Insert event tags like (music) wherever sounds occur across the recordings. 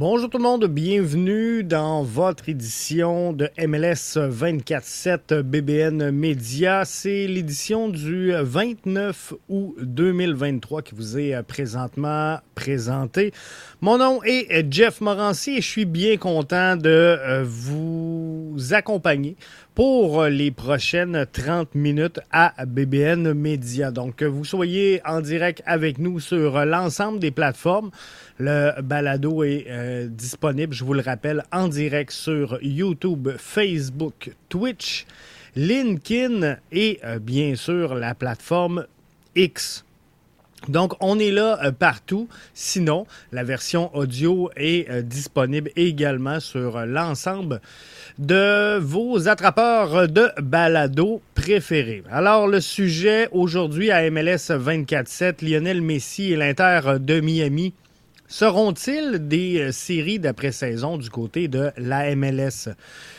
Bonjour tout le monde, bienvenue dans votre édition de MLS 24-7 BBN Média. C'est l'édition du 29 août 2023 qui vous est présentement présentée. Mon nom est Jeff Morancy et je suis bien content de euh, vous accompagner pour les prochaines 30 minutes à BBN Média. Donc, vous soyez en direct avec nous sur l'ensemble des plateformes. Le balado est euh, disponible, je vous le rappelle, en direct sur YouTube, Facebook, Twitch, LinkedIn et euh, bien sûr la plateforme X. Donc, on est là euh, partout. Sinon, la version audio est disponible également sur l'ensemble de vos attrapeurs de balado préférés. Alors, le sujet aujourd'hui à MLS 24-7, Lionel Messi et l'Inter de Miami Seront-ils des euh, séries d'après-saison du côté de la MLS?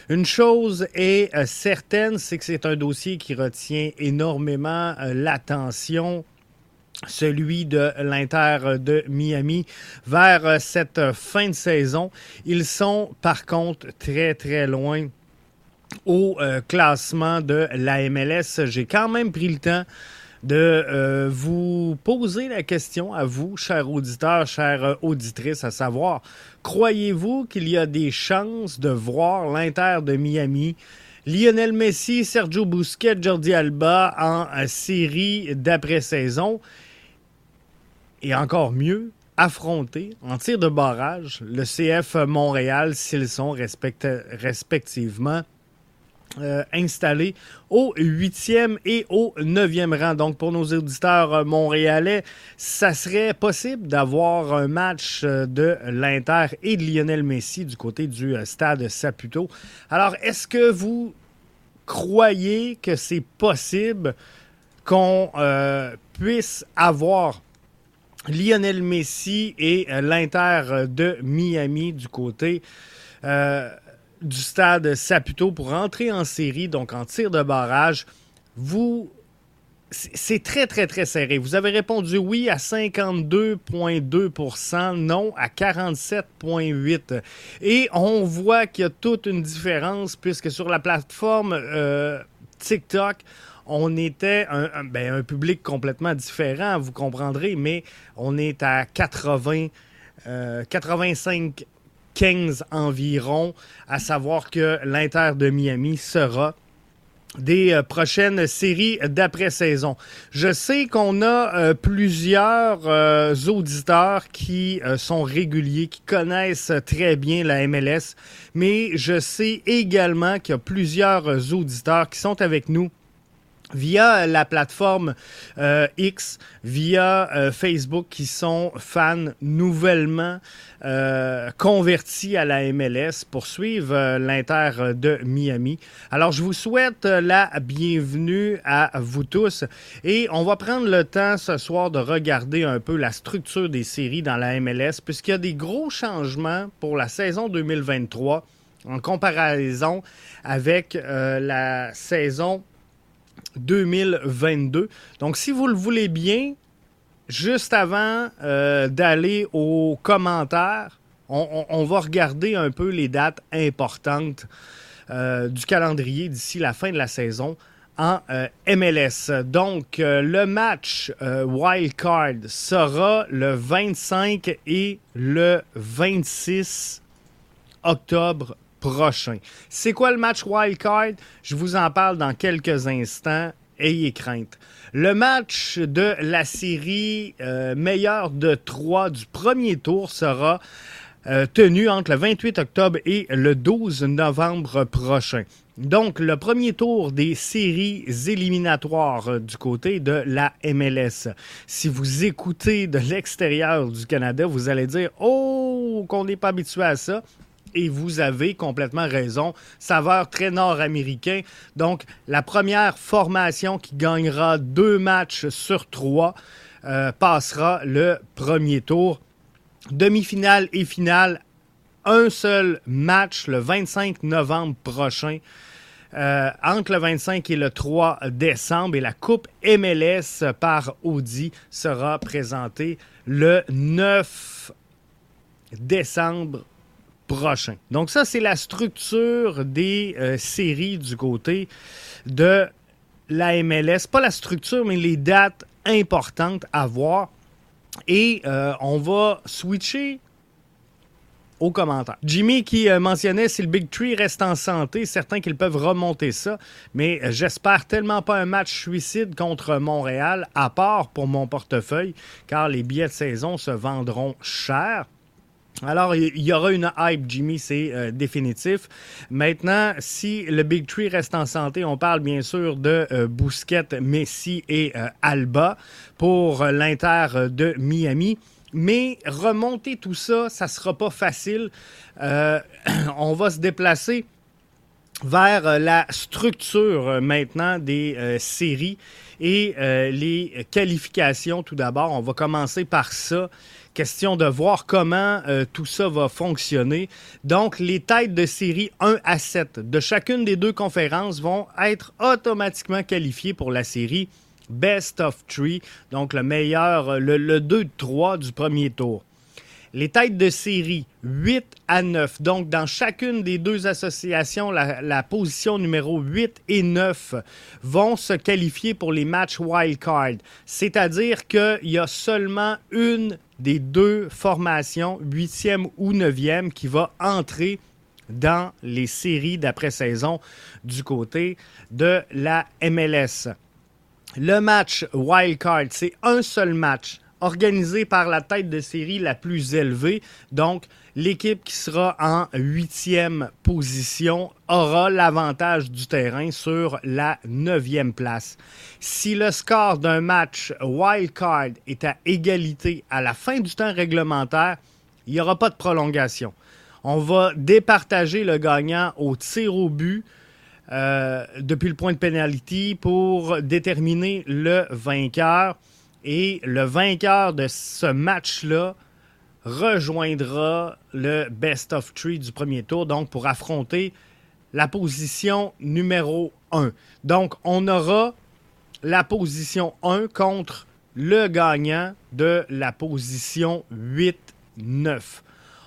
Une chose est euh, certaine, c'est que c'est un dossier qui retient énormément euh, l'attention celui de l'Inter de Miami vers cette fin de saison. Ils sont par contre très très loin au classement de la MLS. J'ai quand même pris le temps de euh, vous poser la question à vous, chers auditeurs, chères euh, auditrices, à savoir, croyez-vous qu'il y a des chances de voir l'Inter de Miami, Lionel Messi, Sergio Busquets, Jordi Alba en euh, série d'après-saison? Et encore mieux, affronter en tir de barrage le CF Montréal s'ils sont respectivement euh, installé au huitième et au neuvième rang. Donc, pour nos auditeurs euh, montréalais, ça serait possible d'avoir un match euh, de l'Inter et de Lionel Messi du côté du stade Saputo. Alors, est-ce que vous croyez que c'est possible qu'on puisse avoir Lionel Messi et l'Inter de Miami du côté du stade Saputo pour entrer en série, donc en tir de barrage, vous c'est très, très, très serré. Vous avez répondu oui à 52,2% non à 47,8 Et on voit qu'il y a toute une différence puisque sur la plateforme euh, TikTok, on était un, ben, un, public complètement différent, vous comprendrez, mais on est à 80, 85 15 environ, à savoir que l'Inter de Miami sera des euh, prochaines séries d'après-saison. Je sais qu'on a euh, plusieurs euh, auditeurs qui sont réguliers, qui connaissent très bien la MLS, mais je sais également qu'il y a plusieurs auditeurs qui sont avec nous via la plateforme euh, X, via euh, Facebook, qui sont fans nouvellement euh, convertis à la MLS pour suivre l'Inter de Miami. Alors, je vous souhaite la bienvenue à vous tous et on va prendre le temps ce soir de regarder un peu la structure des séries dans la MLS puisqu'il y a des gros changements pour la saison 2023 en comparaison avec la saison 2022. Donc, si vous le voulez bien, juste avant euh, d'aller aux commentaires, on, va regarder un peu les dates importantes euh, du calendrier d'ici la fin de la saison en euh, MLS. Donc, le match Wild Card sera le 25 et le 26 octobre prochain. C'est quoi le match wild card? Je vous en parle dans quelques instants. Ayez crainte. Le match de la série euh, meilleur de trois du premier tour sera euh, tenu entre le 28 octobre et le 12 novembre prochain. Donc, le premier tour des séries éliminatoires euh, du côté de la MLS. Si vous écoutez de l'extérieur du Canada, vous allez dire Oh, qu'on n'est pas habitué à ça. Et vous avez complètement raison. Saveur très nord-américain. Donc, la première formation qui gagnera deux matchs sur trois euh, passera le premier tour. Demi-finale et finale, un seul match le 25 novembre prochain. Euh, entre le 25 et le 3 décembre. Et la Coupe MLS par Audi sera présentée le 9 décembre Donc ça, c'est la structure des euh, séries du côté de la MLS. Pas la structure, mais les dates importantes à voir. Et euh, on va switcher aux commentaires. Jimmy qui euh, mentionnait si le Big Tree reste en santé, certains qu'ils peuvent remonter ça, mais j'espère tellement pas un match suicide contre Montréal, à part pour mon portefeuille, car les billets de saison se vendront cher. Alors, il y aura une hype, Jimmy, c'est euh, définitif. Maintenant, si le Big Tree reste en santé, on parle bien sûr de Bousquet, Messi et Alba pour l'Inter de Miami. Mais remonter tout ça, ça ne sera pas facile. Euh, (clears throat) on va se déplacer vers euh, la structure euh, maintenant des séries et les qualifications tout d'abord. On va commencer par ça. Question de voir comment tout ça va fonctionner. Donc, les têtes de série 1 à 7 de chacune des deux conférences vont être automatiquement qualifiées pour la série Best of Three, donc le meilleur, le, 2 de 3 du premier tour. Les têtes de série 8 à 9. Donc, dans chacune des deux associations, la, position numéro 8 et 9 vont se qualifier pour les matchs wild card. C'est-à-dire qu'il y a seulement une des deux formations, 8e ou 9e, qui va entrer dans les séries d'après-saison du côté de la MLS. Le match Wild Card, c'est un seul match organisé par la tête de série la plus élevée. Donc, l'équipe qui sera en huitième position aura l'avantage du terrain sur la neuvième place. Si le score d'un match Wild Card est à égalité à la fin du temps réglementaire, il n'y aura pas de prolongation. On va départager le gagnant au tir au but euh, depuis le point de pénalité pour déterminer le vainqueur. Et le vainqueur de ce match-là rejoindra le best of three du premier tour, donc pour affronter la position numéro 1. Donc, on aura la position 1 contre le gagnant de la position 8-9.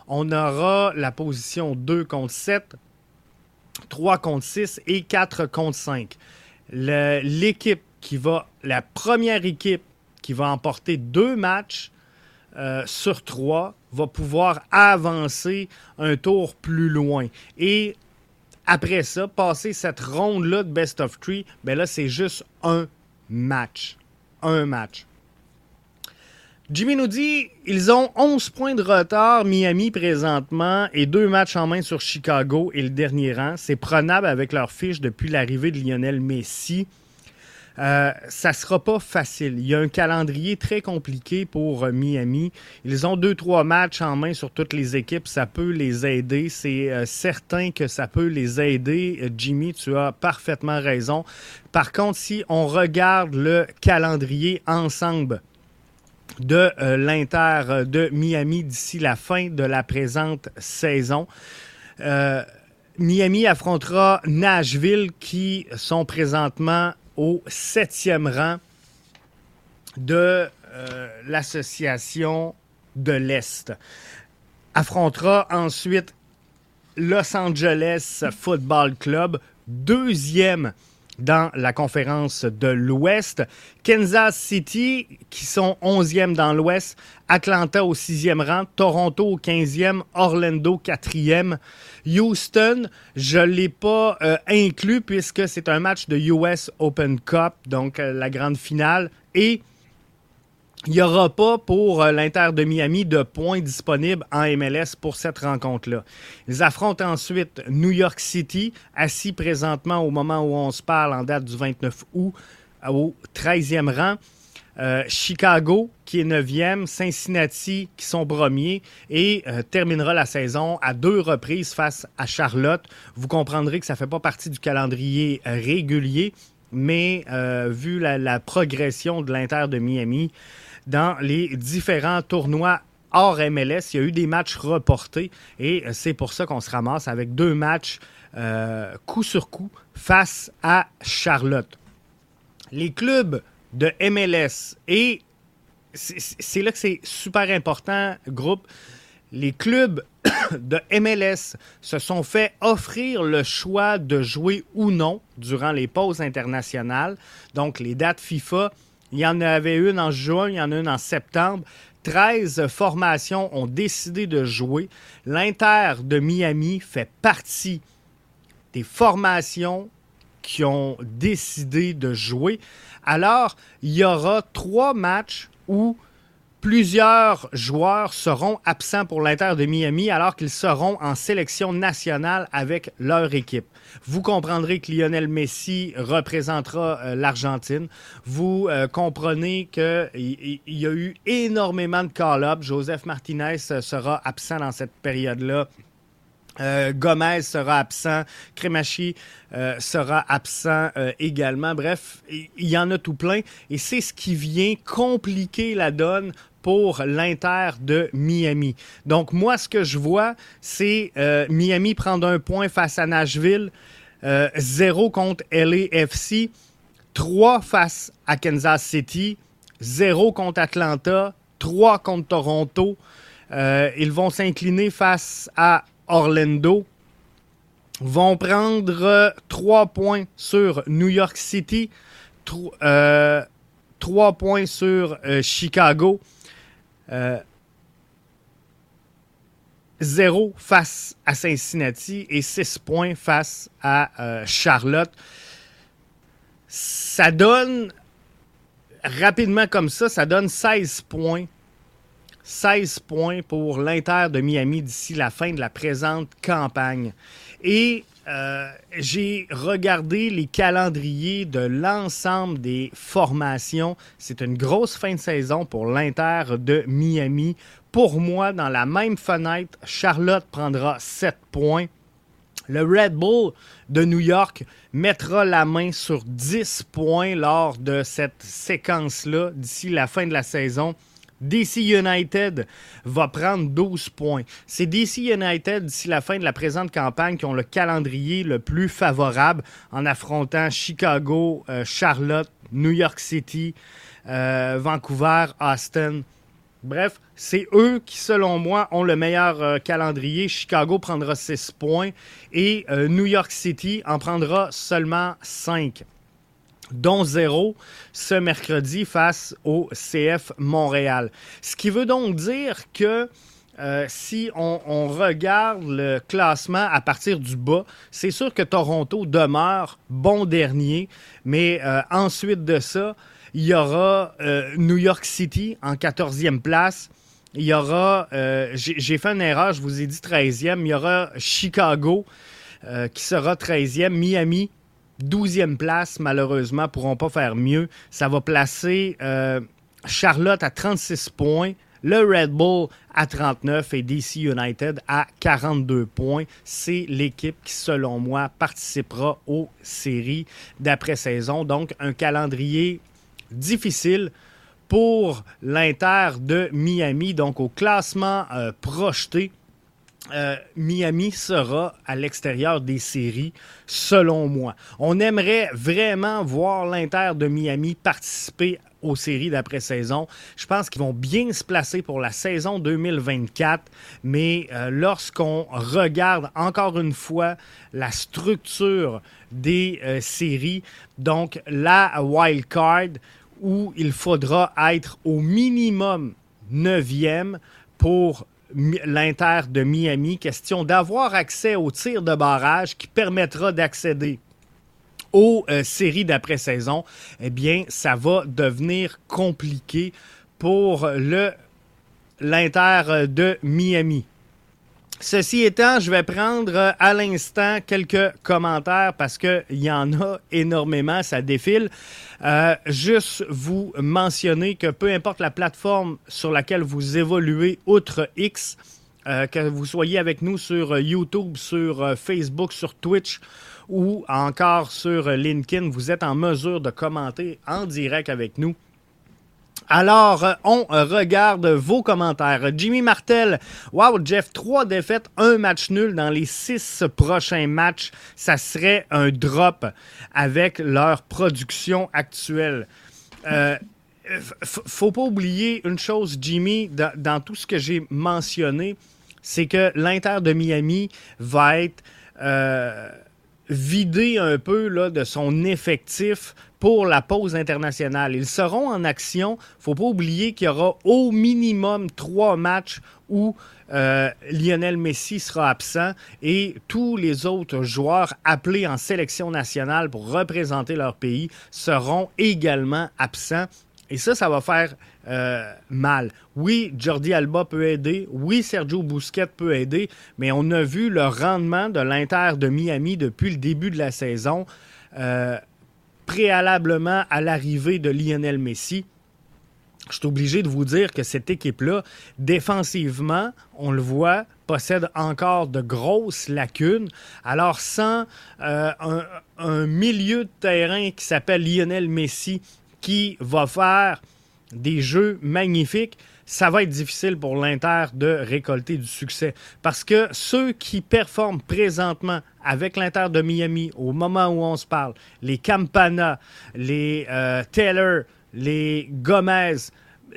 On aura la position 2 contre 7 3 contre 6 et 4 contre 5. L'équipe qui va, la première équipe qui va emporter deux matchs euh, sur trois va pouvoir avancer un tour plus loin. Et après ça, passer cette ronde-là de best of three, ben là, c'est juste un match. Un match. Jimmy nous dit ils ont 11 points de retard, Miami présentement, et deux matchs en main sur Chicago et le dernier rang. C'est prenable avec leur fiche depuis l'arrivée de Lionel Messi. Euh, ça ne sera pas facile. Il y a un calendrier très compliqué pour euh, Miami. Ils ont deux, trois matchs en main sur toutes les équipes. Ça peut les aider. C'est euh, certain que ça peut les aider. Jimmy, tu as parfaitement raison. Par contre, si on regarde le calendrier ensemble, de l'Inter de Miami d'ici la fin de la présente saison. Euh, Miami affrontera Nashville qui sont présentement au septième rang de euh, l'association de l'Est. Affrontera ensuite Los Angeles Football Club, deuxième dans la conférence de l'Ouest. Kansas City, qui sont 11e dans l'Ouest. Atlanta au 6e rang. Toronto au 15e. Orlando 4e. Houston, je ne l'ai pas euh, inclus puisque c'est un match de US Open Cup, donc euh, la grande finale. Et il n'y aura pas pour euh, l'Inter de Miami de points disponibles en MLS pour cette rencontre-là. Ils affrontent ensuite New York City, assis présentement au moment où on se parle en date du 29 août au 13e rang. Euh, Chicago, qui est 9e, Cincinnati, qui sont premiers, et euh, terminera la saison à deux reprises face à Charlotte. Vous comprendrez que ça ne fait pas partie du calendrier régulier, mais vu la, progression de l'Inter de Miami, dans les différents tournois hors MLS. Il y a eu des matchs reportés et c'est pour ça qu'on se ramasse avec deux matchs euh, coup sur coup face à Charlotte. Les clubs de MLS et c'est là que c'est super important, groupe. les clubs (coughs) de MLS se sont fait offrir le choix de jouer ou non durant les pauses internationales. Donc, les dates FIFA, il y en avait une en juin, il y en a une en septembre. 13 formations ont décidé de jouer. L'Inter de Miami fait partie des formations qui ont décidé de jouer. Alors, il y aura trois matchs où Plusieurs joueurs seront absents pour l'Inter de Miami alors qu'ils seront en sélection nationale avec leur équipe. Vous comprendrez que Lionel Messi représentera euh, l'Argentine. Vous euh, comprenez qu'il y, a eu énormément de call-up. Joseph Martinez euh, sera absent dans cette période-là. Gomez sera absent, Kremachi sera absent également. Bref, il y en a tout plein et c'est ce qui vient compliquer la donne pour l'Inter de Miami. Donc moi, ce que je vois, c'est euh, Miami prendre un point face à Nashville, euh, zéro contre LAFC, trois face à Kansas City, zéro contre Atlanta, trois contre Toronto. Euh, ils vont s'incliner face à Orlando vont prendre trois points sur New York City, trois points sur Chicago, 0 euh, face à Cincinnati et 6 points face à euh, Charlotte. Ça donne, rapidement comme ça, ça donne 16 points. 16 points pour l'Inter de Miami d'ici la fin de la présente campagne. Et euh, j'ai regardé les calendriers de l'ensemble des formations. C'est une grosse fin de saison pour l'Inter de Miami. Pour moi, dans la même fenêtre, Charlotte prendra 7 points. Le Red Bull de New York mettra la main sur 10 points lors de cette séquence-là d'ici la fin de la saison. DC United va prendre 12 points. C'est DC United, d'ici la fin de la présente campagne, qui ont le calendrier le plus favorable en affrontant Chicago, euh, Charlotte, New York City, euh, Vancouver, Austin. Bref, c'est eux qui, selon moi, ont le meilleur euh, calendrier. Chicago prendra 6 points et New York City en prendra seulement 5 dont zéro ce mercredi face au CF Montréal. Ce qui veut donc dire que euh, si on, regarde le classement à partir du bas, c'est sûr que Toronto demeure bon dernier, mais euh, ensuite de ça, il y aura euh, New York City en 14e place. Il y aura, j'ai fait une erreur, je vous ai dit 13e, il y aura Chicago qui sera 13e, Miami 12e place, malheureusement, pourront pas faire mieux. Ça va placer euh, Charlotte à 36 points, le Red Bull à 39 et DC United à 42 points. C'est l'équipe qui, selon moi, participera aux séries d'après-saison. Donc, un calendrier difficile pour l'Inter de Miami. Donc, au classement euh, projeté, euh, Miami sera à l'extérieur des séries, selon moi. On aimerait vraiment voir l'Inter de Miami participer aux séries d'après-saison. Je pense qu'ils vont bien se placer pour la saison 2024, mais euh, lorsqu'on regarde encore une fois la structure des euh, séries, donc la wild card, où il faudra être au minimum neuvième pour l'Inter de Miami, question d'avoir accès au tir de barrage qui permettra d'accéder aux euh, séries d'après-saison, eh bien, ça va devenir compliqué pour le l'Inter de Miami. Ceci étant, je vais prendre euh, à l'instant quelques commentaires parce qu'il y en a énormément, ça défile. Euh, juste vous mentionner que peu importe la plateforme sur laquelle vous évoluez, outre X, euh, que vous soyez avec nous sur YouTube, sur Facebook, sur Twitch ou encore sur LinkedIn, vous êtes en mesure de commenter en direct avec nous. Alors, euh, on regarde vos commentaires. Jimmy Martel, wow, Jeff, trois défaites, un match nul dans les six prochains matchs. Ça serait un drop avec leur production actuelle. Euh, faut pas oublier une chose, Jimmy, dans, tout ce que j'ai mentionné, c'est que l'Inter de Miami va être euh, vidé un peu de son effectif pour la pause internationale. Ils seront en action. faut pas oublier qu'il y aura au minimum trois matchs où euh, Lionel Messi sera absent et tous les autres joueurs appelés en sélection nationale pour représenter leur pays seront également absents. Et ça, ça va faire euh, mal. Oui, Jordi Alba peut aider. Oui, Sergio Busquets peut aider. Mais on a vu le rendement de l'Inter de Miami depuis le début de la saison, euh, préalablement à l'arrivée de Lionel Messi. Je suis obligé de vous dire que cette équipe-là, défensivement, on le voit, possède encore de grosses lacunes. Alors, sans euh, un, milieu de terrain qui s'appelle Lionel Messi, qui va faire des jeux magnifiques, ça va être difficile pour l'Inter de récolter du succès. Parce que ceux qui performent présentement avec l'Inter de Miami au moment où on se parle, les Campana, les euh, Taylor, les Gomez,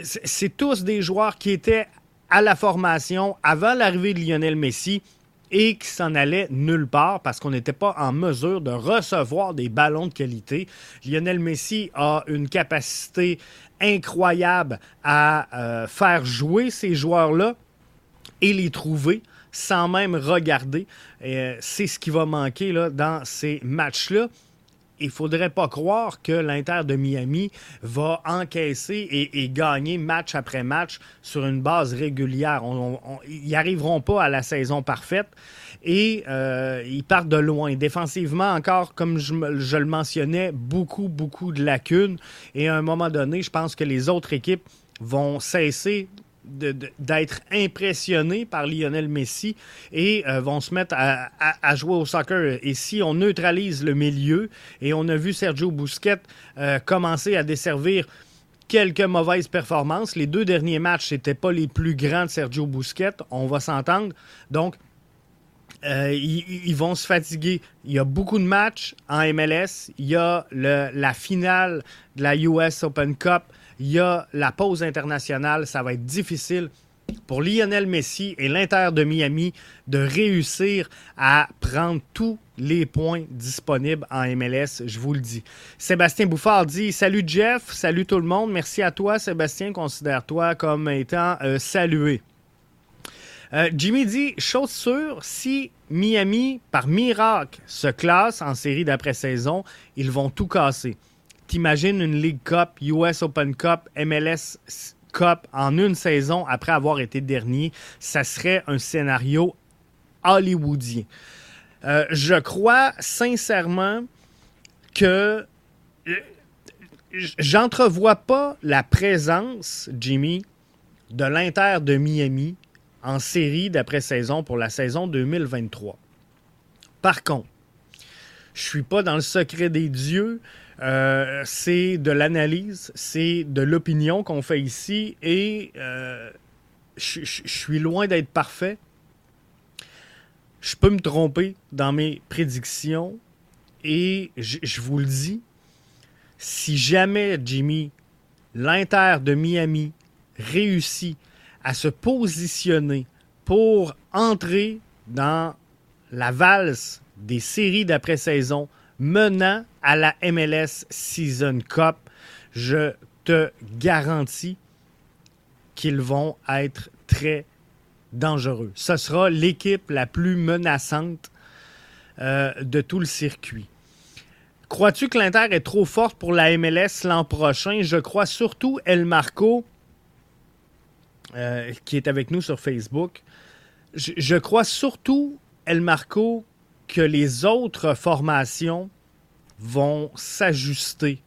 c'est tous des joueurs qui étaient à la formation avant l'arrivée de Lionel Messi et qui s'en allaient nulle part parce qu'on n'était pas en mesure de recevoir des ballons de qualité. Lionel Messi a une capacité incroyable à euh, faire jouer ces joueurs-là et les trouver sans même regarder. Euh, c'est ce qui va manquer dans ces matchs-là il faudrait pas croire que l'Inter de Miami va encaisser et, gagner match après match sur une base régulière. ils arriveront pas à la saison parfaite et euh, ils partent de loin. Défensivement, encore, comme je, le mentionnais, beaucoup, beaucoup de lacunes. Et à un moment donné, je pense que les autres équipes vont cesser d'être impressionnés par Lionel Messi et euh, vont se mettre à, jouer au soccer. Et si on neutralise le milieu, et on a vu Sergio Busquets euh, commencer à desservir quelques mauvaises performances, les deux derniers matchs, n'étaient pas les plus grands de Sergio Busquets, on va s'entendre. Donc, euh, ils, vont se fatiguer. Il y a beaucoup de matchs en MLS. Il y a la finale de la US Open Cup il y a la pause internationale. Ça va être difficile pour Lionel Messi et l'Inter de Miami de réussir à prendre tous les points disponibles en MLS, je vous le dis. Sébastien Bouffard dit Salut Jeff, salut tout le monde. Merci à toi, Sébastien. Considère-toi comme étant euh, salué. Euh, Jimmy dit Chose sûre, si Miami, par miracle, se classe en série d'après-saison, ils vont tout casser. T'imagines une League Cup, US Open Cup, MLS Cup en une saison après avoir été dernier, ça serait un scénario hollywoodien. Euh, je crois sincèrement que euh, j'entrevois pas la présence, Jimmy, de l'Inter de Miami en série d'après-saison pour la saison 2023. Par contre, je suis pas dans le secret des dieux. Euh, c'est de l'analyse, c'est de l'opinion qu'on fait ici et euh, je suis loin d'être parfait. Je peux me tromper dans mes prédictions et je vous le dis, si jamais Jimmy, l'Inter de Miami, réussit à se positionner pour entrer dans la valse des séries d'après-saison menant à la MLS Season Cup. Je te garantis qu'ils vont être très dangereux. Ce sera l'équipe la plus menaçante euh, de tout le circuit. Crois-tu que l'Inter est trop forte pour la MLS l'an prochain? Je crois surtout El Marco, euh, qui est avec nous sur Facebook. Je, je crois surtout El Marco que les autres formations vont s'ajuster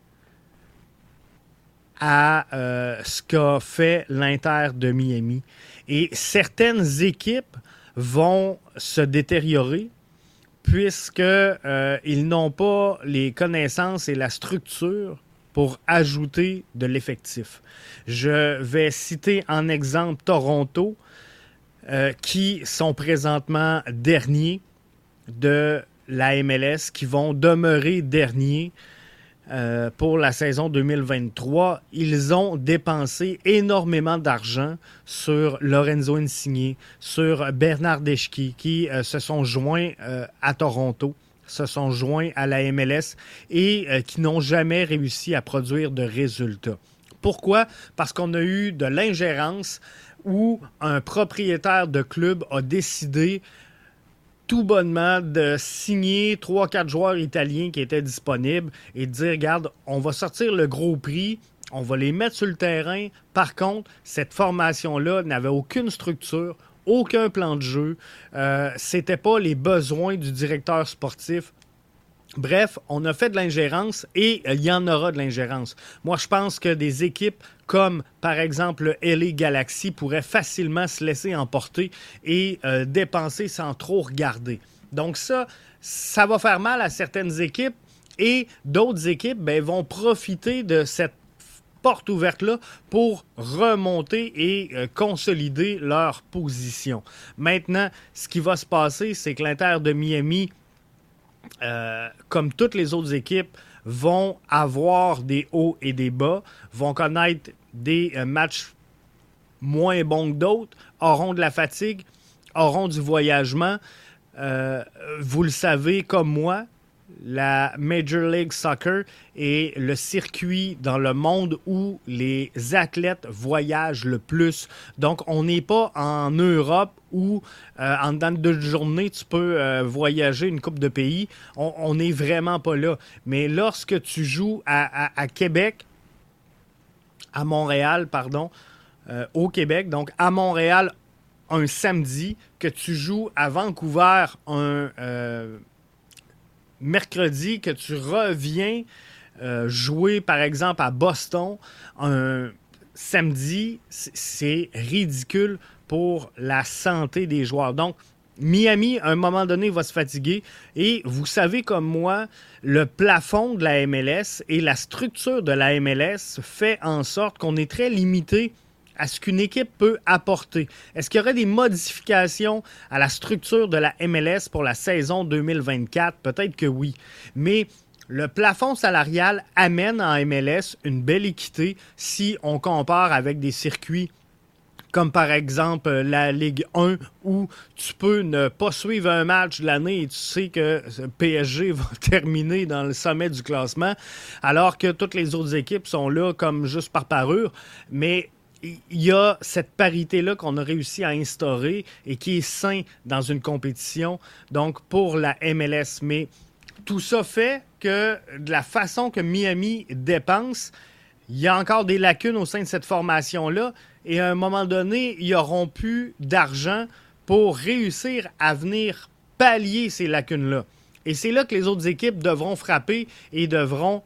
à euh, ce qu'a fait l'Inter de Miami. Et certaines équipes vont se détériorer puisqu'ils euh, n'ont pas les connaissances et la structure pour ajouter de l'effectif. Je vais citer en exemple Toronto, euh, qui sont présentement derniers de la MLS qui vont demeurer derniers euh, pour la saison 2023. Ils ont dépensé énormément d'argent sur Lorenzo Insigne, sur Bernard Deschki, qui euh, se sont joints euh, à Toronto se sont joints à la MLS et qui n'ont jamais réussi à produire de résultats. Pourquoi? Parce qu'on a eu de l'ingérence où un propriétaire de club a décidé tout bonnement de signer 3-4 joueurs italiens qui étaient disponibles et de dire, regarde, on va sortir le gros prix, on va les mettre sur le terrain. Par contre, cette formation-là n'avait aucune structure, aucun plan de jeu. Euh, C'était pas les besoins du directeur sportif. Bref, on a fait de l'ingérence et il y en aura de l'ingérence. Moi, je pense que des équipes comme, par exemple, le LA Galaxy pourraient facilement se laisser emporter et euh, dépenser sans trop regarder. Donc ça, ça va faire mal à certaines équipes et d'autres équipes ben, vont profiter de cette porte ouverte-là pour remonter et euh, consolider leur position. Maintenant, ce qui va se passer, c'est que l'Inter de Miami euh, comme toutes les autres équipes, vont avoir des hauts et des bas, vont connaître des euh, matchs moins bons que d'autres, auront de la fatigue, auront du voyagement. Euh, vous le savez comme moi, la Major League Soccer est le circuit dans le monde où les athlètes voyagent le plus. Donc, on n'est pas en Europe où, euh, en dedans de deux journées, tu peux euh, voyager une coupe de pays. On n'est vraiment pas là. Mais lorsque tu joues à, Québec, à Montréal, pardon, euh, au Québec, donc à Montréal, un samedi, que tu joues à Vancouver un mercredi que tu reviens euh, jouer, par exemple, à Boston un samedi, c'est ridicule pour la santé des joueurs. Donc, Miami, à un moment donné, va se fatiguer. Et vous savez comme moi, le plafond de la MLS et la structure de la MLS fait en sorte qu'on est très limité à ce qu'une équipe peut apporter. Est-ce qu'il y aurait des modifications à la structure de la MLS pour la saison 2024? Peut-être que oui. Mais le plafond salarial amène en MLS une belle équité si on compare avec des circuits comme par exemple la Ligue 1 où tu peux ne pas suivre un match de l'année et tu sais que PSG (laughs) va terminer dans le sommet du classement alors que toutes les autres équipes sont là comme juste par parure. Mais il y a cette parité-là qu'on a réussi à instaurer et qui est sain dans une compétition, donc pour la MLS. Mais tout ça fait que de la façon que Miami dépense, il y a encore des lacunes au sein de cette formation-là. Et à un moment donné, ils n'auront plus d'argent pour réussir à venir pallier ces lacunes-là. Et c'est là que les autres équipes devront frapper et devront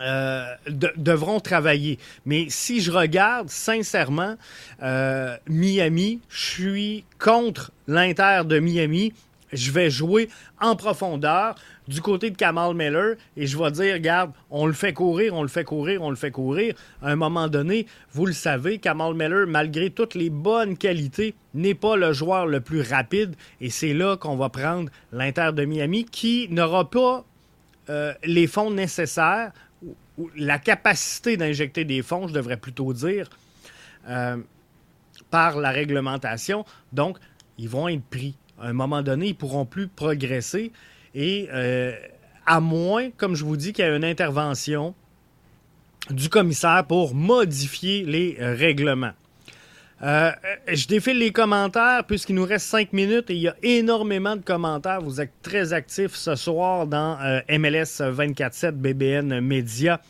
euh, devront travailler. Mais si je regarde sincèrement euh, Miami, je suis contre l'Inter de Miami. Je vais jouer en profondeur du côté de Kamal Miller et je vais dire, regarde, on le fait courir, on le fait courir, on le fait courir. À un moment donné, vous le savez, Kamal Miller, malgré toutes les bonnes qualités, n'est pas le joueur le plus rapide et c'est là qu'on va prendre l'Inter de Miami qui n'aura pas euh, les fonds nécessaires la capacité d'injecter des fonds, je devrais plutôt dire, euh, par la réglementation. Donc, ils vont être pris. À un moment donné, ils ne pourront plus progresser. Et euh, à moins, comme je vous dis, qu'il y ait une intervention du commissaire pour modifier les règlements. Euh, je défile les commentaires puisqu'il nous reste cinq minutes et il y a énormément de commentaires. Vous êtes très actifs ce soir dans euh, MLS 24-7 BBN Media.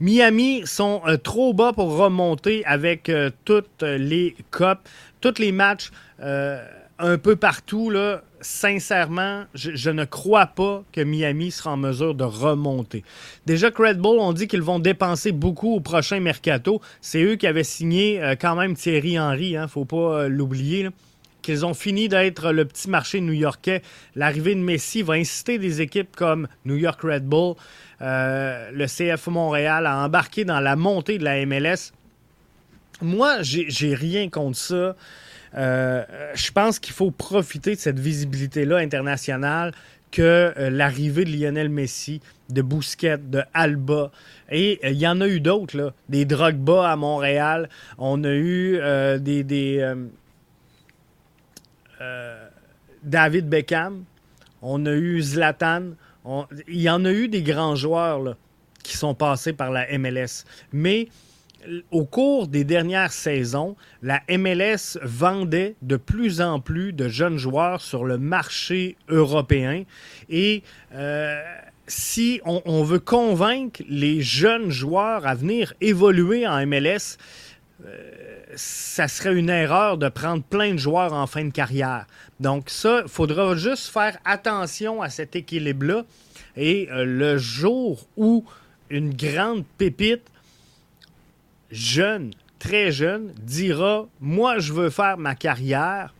Miami sont euh, trop bas pour remonter avec toutes les copes, tous les matchs un peu partout. Là, sincèrement, je, ne crois pas que Miami sera en mesure de remonter. Déjà Red Bull, on dit qu'ils vont dépenser beaucoup au prochain mercato. C'est eux qui avaient signé euh, quand même Thierry Henry, il hein, ne faut pas euh, l'oublier. Qu'ils ont fini d'être le petit marché new-yorkais. L'arrivée de Messi va inciter des équipes comme New York Red Bull, euh, le CF Montréal à embarquer dans la montée de la MLS. Moi, j'ai rien contre ça. Euh, je pense qu'il faut profiter de cette visibilité-là internationale que l'arrivée de Lionel Messi, de Bousquet, de Alba. Et il y en a eu d'autres, là. Des Drogba à Montréal. On a eu des, David Beckham. On a eu Zlatan. il y en a eu des grands joueurs qui sont passés par la MLS. Mais au cours des dernières saisons, la MLS vendait de plus en plus de jeunes joueurs sur le marché européen. Et euh, si on, veut convaincre les jeunes joueurs à venir évoluer en MLS, euh, ça serait une erreur de prendre plein de joueurs en fin de carrière. Donc ça, il faudra juste faire attention à cet équilibre-là. Et euh, le jour où une grande pépite, jeune, très jeune, dira, moi, je veux faire ma carrière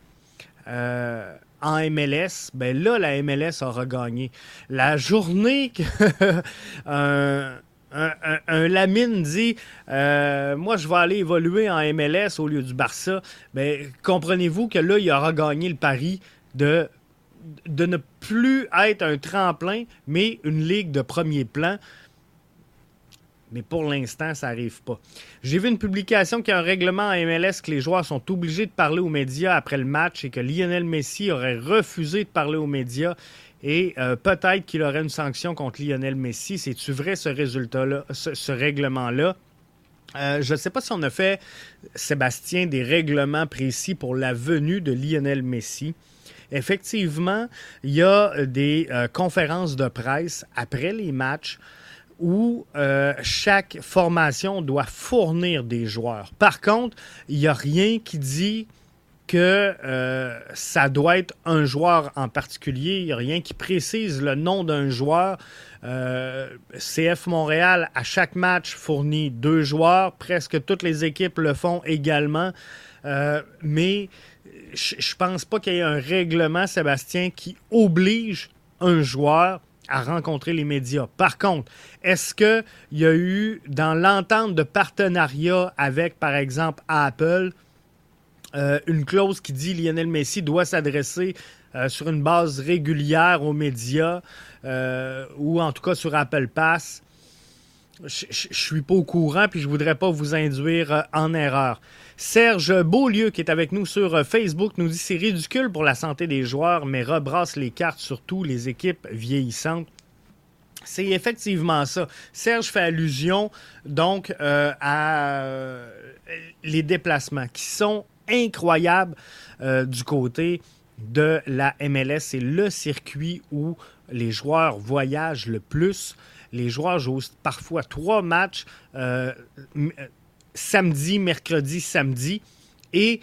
euh, en MLS, ben là, la MLS aura gagné. La journée qu'un (laughs) un, Lamine dit euh, Moi, je vais aller évoluer en MLS au lieu du Barça, ben, comprenez-vous que là, il aura gagné le pari de, de ne plus être un tremplin, mais une ligue de premier plan. Mais pour l'instant, ça n'arrive pas. J'ai vu une publication qui a un règlement à MLS que les joueurs sont obligés de parler aux médias après le match et que Lionel Messi aurait refusé de parler aux médias et euh, peut-être qu'il aurait une sanction contre Lionel Messi. C'est-tu vrai ce résultat-là, ce, règlement-là? Euh, je ne sais pas si on a fait, Sébastien, des règlements précis pour la venue de Lionel Messi. Effectivement, il y a des euh, conférences de presse après les matchs où chaque formation doit fournir des joueurs. Par contre, il n'y a rien qui dit que euh, ça doit être un joueur en particulier. Il n'y a rien qui précise le nom d'un joueur. Euh, CF Montréal, à chaque match, fournit deux joueurs. Presque toutes les équipes le font également. Euh, mais je pense pas qu'il y ait un règlement, Sébastien, qui oblige un joueur à rencontrer les médias. Par contre, est-ce qu'il y a eu, dans l'entente de partenariat avec, par exemple, Apple, euh, une clause qui dit Lionel Messi doit s'adresser euh, sur une base régulière aux médias euh, ou en tout cas sur Apple Pass. Je ne suis pas au courant puis je voudrais pas vous induire en erreur. Serge Beaulieu, qui est avec nous sur Facebook, nous dit c'est ridicule pour la santé des joueurs, mais rebrasse les cartes surtout les équipes vieillissantes. C'est effectivement ça. Serge fait allusion donc à les déplacements qui sont incroyable euh, du côté de la MLS. C'est le circuit où les joueurs voyagent le plus. Les joueurs jouent parfois trois matchs euh, samedi, mercredi, samedi et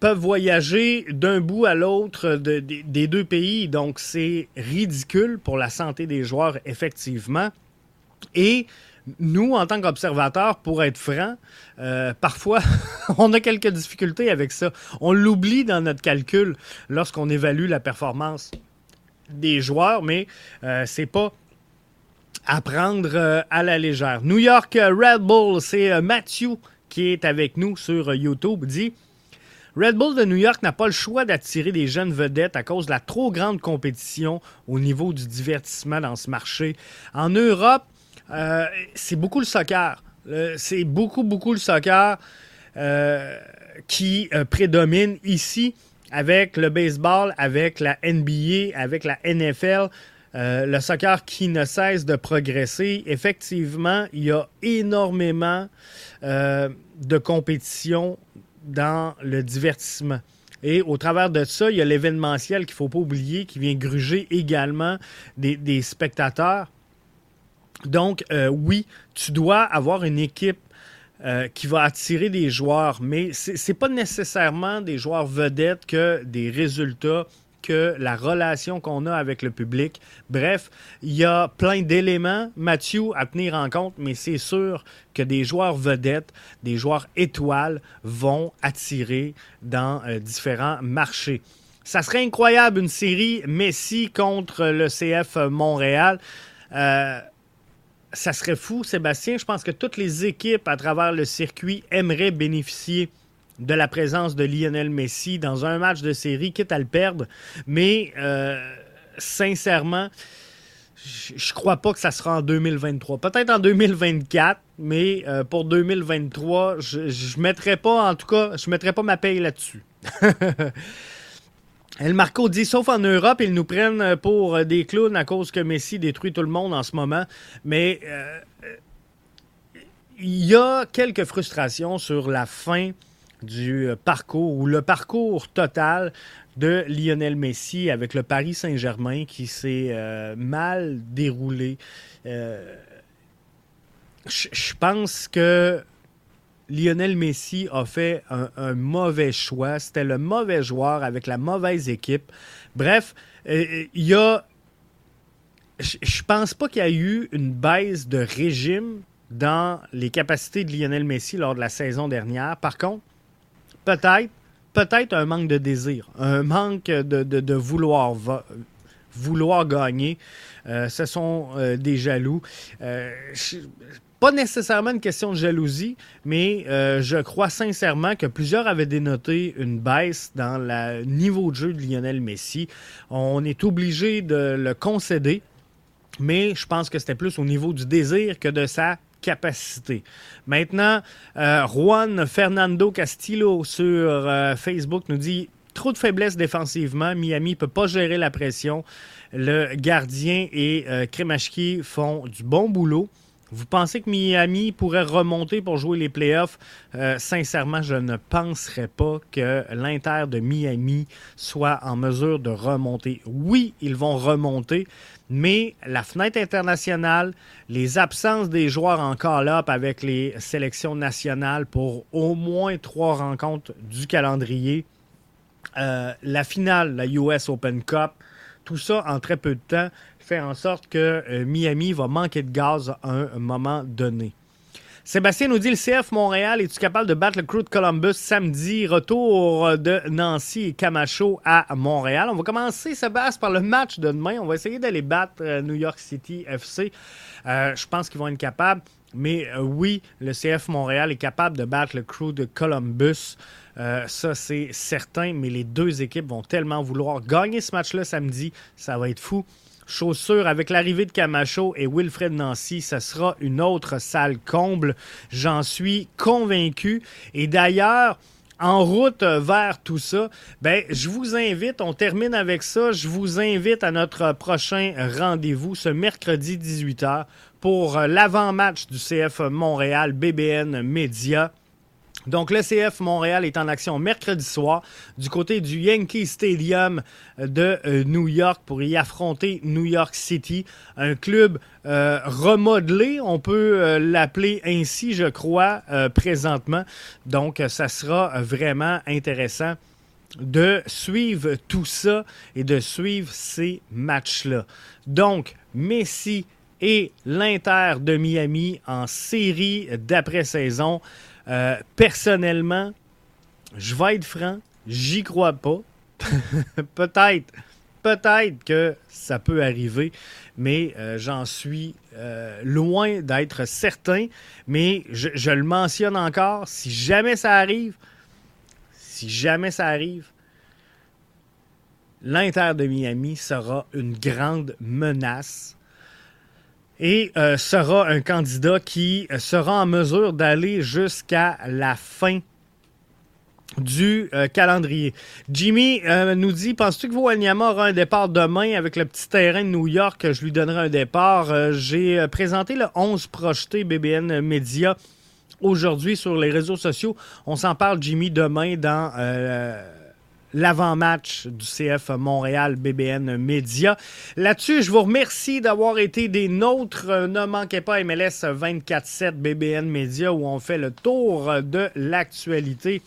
peuvent voyager d'un bout à l'autre des deux pays. Donc, c'est ridicule pour la santé des joueurs, effectivement. Et nous, en tant qu'observateurs, pour être franc, euh, parfois, (laughs) on a quelques difficultés avec ça. On l'oublie dans notre calcul lorsqu'on évalue la performance des joueurs, mais euh, c'est pas à prendre euh, à la légère. New York Red Bull, c'est Matthew qui est avec nous sur YouTube, dit Red Bull de New York n'a pas le choix d'attirer des jeunes vedettes à cause de la trop grande compétition au niveau du divertissement dans ce marché. En Europe, euh, c'est beaucoup le soccer. C'est beaucoup, beaucoup le soccer euh, qui euh, prédomine ici avec le baseball, avec la NBA, avec la NFL. Le soccer qui ne cesse de progresser. Effectivement, il y a énormément de compétition dans le divertissement. Et au travers de ça, il y a l'événementiel qu'il ne faut pas oublier, qui vient gruger également des spectateurs. Donc, euh, oui, tu dois avoir une équipe euh, qui va attirer des joueurs, mais ce n'est pas nécessairement des joueurs vedettes que des résultats, que la relation qu'on a avec le public. Bref, il y a plein d'éléments, Mathieu, à tenir en compte, mais c'est sûr que des joueurs vedettes, des joueurs étoiles vont attirer dans euh, différents marchés. Ça serait incroyable une série Messi contre le CF Montréal ça serait fou, Sébastien. Je pense que toutes les équipes à travers le circuit aimeraient bénéficier de la présence de Lionel Messi dans un match de série, quitte à le perdre. Mais euh, sincèrement, je crois pas que ça sera en 2023. Peut-être en 2024, mais euh, pour 2023, je ne mettrai pas, en tout cas, je mettrai pas ma paye là-dessus. (laughs) El Marco dit, sauf en Europe, ils nous prennent pour des clowns à cause que Messi détruit tout le monde en ce moment. Mais euh, il y a quelques frustrations sur la fin du parcours ou le parcours total de Lionel Messi avec le Paris Saint-Germain qui s'est euh, mal déroulé. Euh, je pense que Lionel Messi a fait un, mauvais choix. C'était le mauvais joueur avec la mauvaise équipe. Bref, euh, il y a. Je pense pas qu'il y a eu une baisse de régime dans les capacités de Lionel Messi lors de la saison dernière. Par contre, peut-être peut-être un manque de désir, un manque de, vouloir, vouloir gagner. Euh, ce sont euh, des jaloux. Euh, pas nécessairement une question de jalousie, mais je crois sincèrement que plusieurs avaient dénoté une baisse dans le niveau de jeu de Lionel Messi. On est obligé de le concéder, mais je pense que c'était plus au niveau du désir que de sa Maintenant, euh, Juan Fernando Castillo sur euh, Facebook nous dit trop de faiblesse défensivement. Miami ne peut pas gérer la pression. Le gardien et euh, font du bon boulot. Vous pensez que Miami pourrait remonter pour jouer les playoffs? Euh, sincèrement, je ne penserais pas que l'Inter de Miami soit en mesure de remonter. Oui, ils vont remonter, mais la fenêtre internationale, les absences des joueurs en call-up avec les sélections nationales pour au moins trois rencontres du calendrier, euh, la finale, la US Open Cup, tout ça en très peu de temps fait en sorte que euh, Miami va manquer de gaz à un moment donné. Sébastien nous dit le CF Montréal, es-tu capable de battre le crew de Columbus samedi? Retour de Nancy et Camacho à Montréal. On va commencer, Sébastien, par le match de demain. On va essayer d'aller battre euh, New York City FC. Euh, je pense qu'ils vont être capables. Mais oui, le CF Montréal est capable de battre le crew de Columbus. ça, c'est certain. Mais les deux équipes vont tellement vouloir gagner ce match-là samedi. Ça va être fou. Chaussures avec l'arrivée de Camacho et Wilfred Nancy, ce sera une autre salle comble. J'en suis convaincu. Et d'ailleurs, en route vers tout ça, ben, je vous invite, on termine avec ça, je vous invite à notre prochain rendez-vous ce mercredi 18h pour l'avant-match du CF Montréal BBN Média. Donc, le CF Montréal est en action mercredi soir du côté du Yankee Stadium de euh, New York pour y affronter New York City, un club euh, remodelé, on peut euh, l'appeler ainsi, je crois, présentement. Donc, ça sera vraiment intéressant de suivre tout ça et de suivre ces matchs-là. Donc, Messi et l'Inter de Miami en série d'après-saison. Euh, personnellement, je vais être franc, j'y crois pas. (laughs) peut-être, peut-être que ça peut arriver, mais euh, j'en suis euh, loin d'être certain. Mais je, je, le mentionne encore, si jamais ça arrive, si jamais ça arrive, l'Inter de Miami sera une grande menace et euh, sera un candidat qui sera en mesure d'aller jusqu'à la fin du euh, calendrier. Jimmy euh, nous dit Penses-tu que Wanyama aura un départ demain avec le petit terrain de New York? Je lui donnerai un départ. J'ai présenté le 11 projeté BBN Media aujourd'hui sur les réseaux sociaux. On s'en parle, Jimmy, demain dans l'avant-match du CF Montréal BBN Média. Là-dessus, je vous remercie d'avoir été des nôtres. Ne manquez pas MLS 24-7 BBN Média où on fait le tour de l'actualité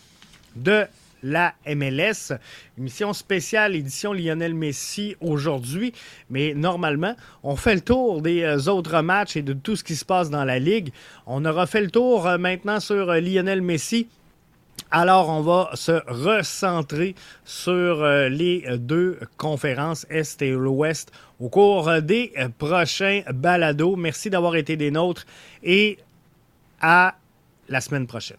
de la MLS. Émission spéciale, édition Lionel Messi aujourd'hui. Mais normalement, on fait le tour des euh, autres matchs et de tout ce qui se passe dans la Ligue. On aura fait le tour euh, maintenant sur euh, Lionel Messi. Alors, on va se recentrer sur euh, les deux conférences Est et l'Ouest au cours des prochains balados. Merci d'avoir été des nôtres et à la semaine prochaine.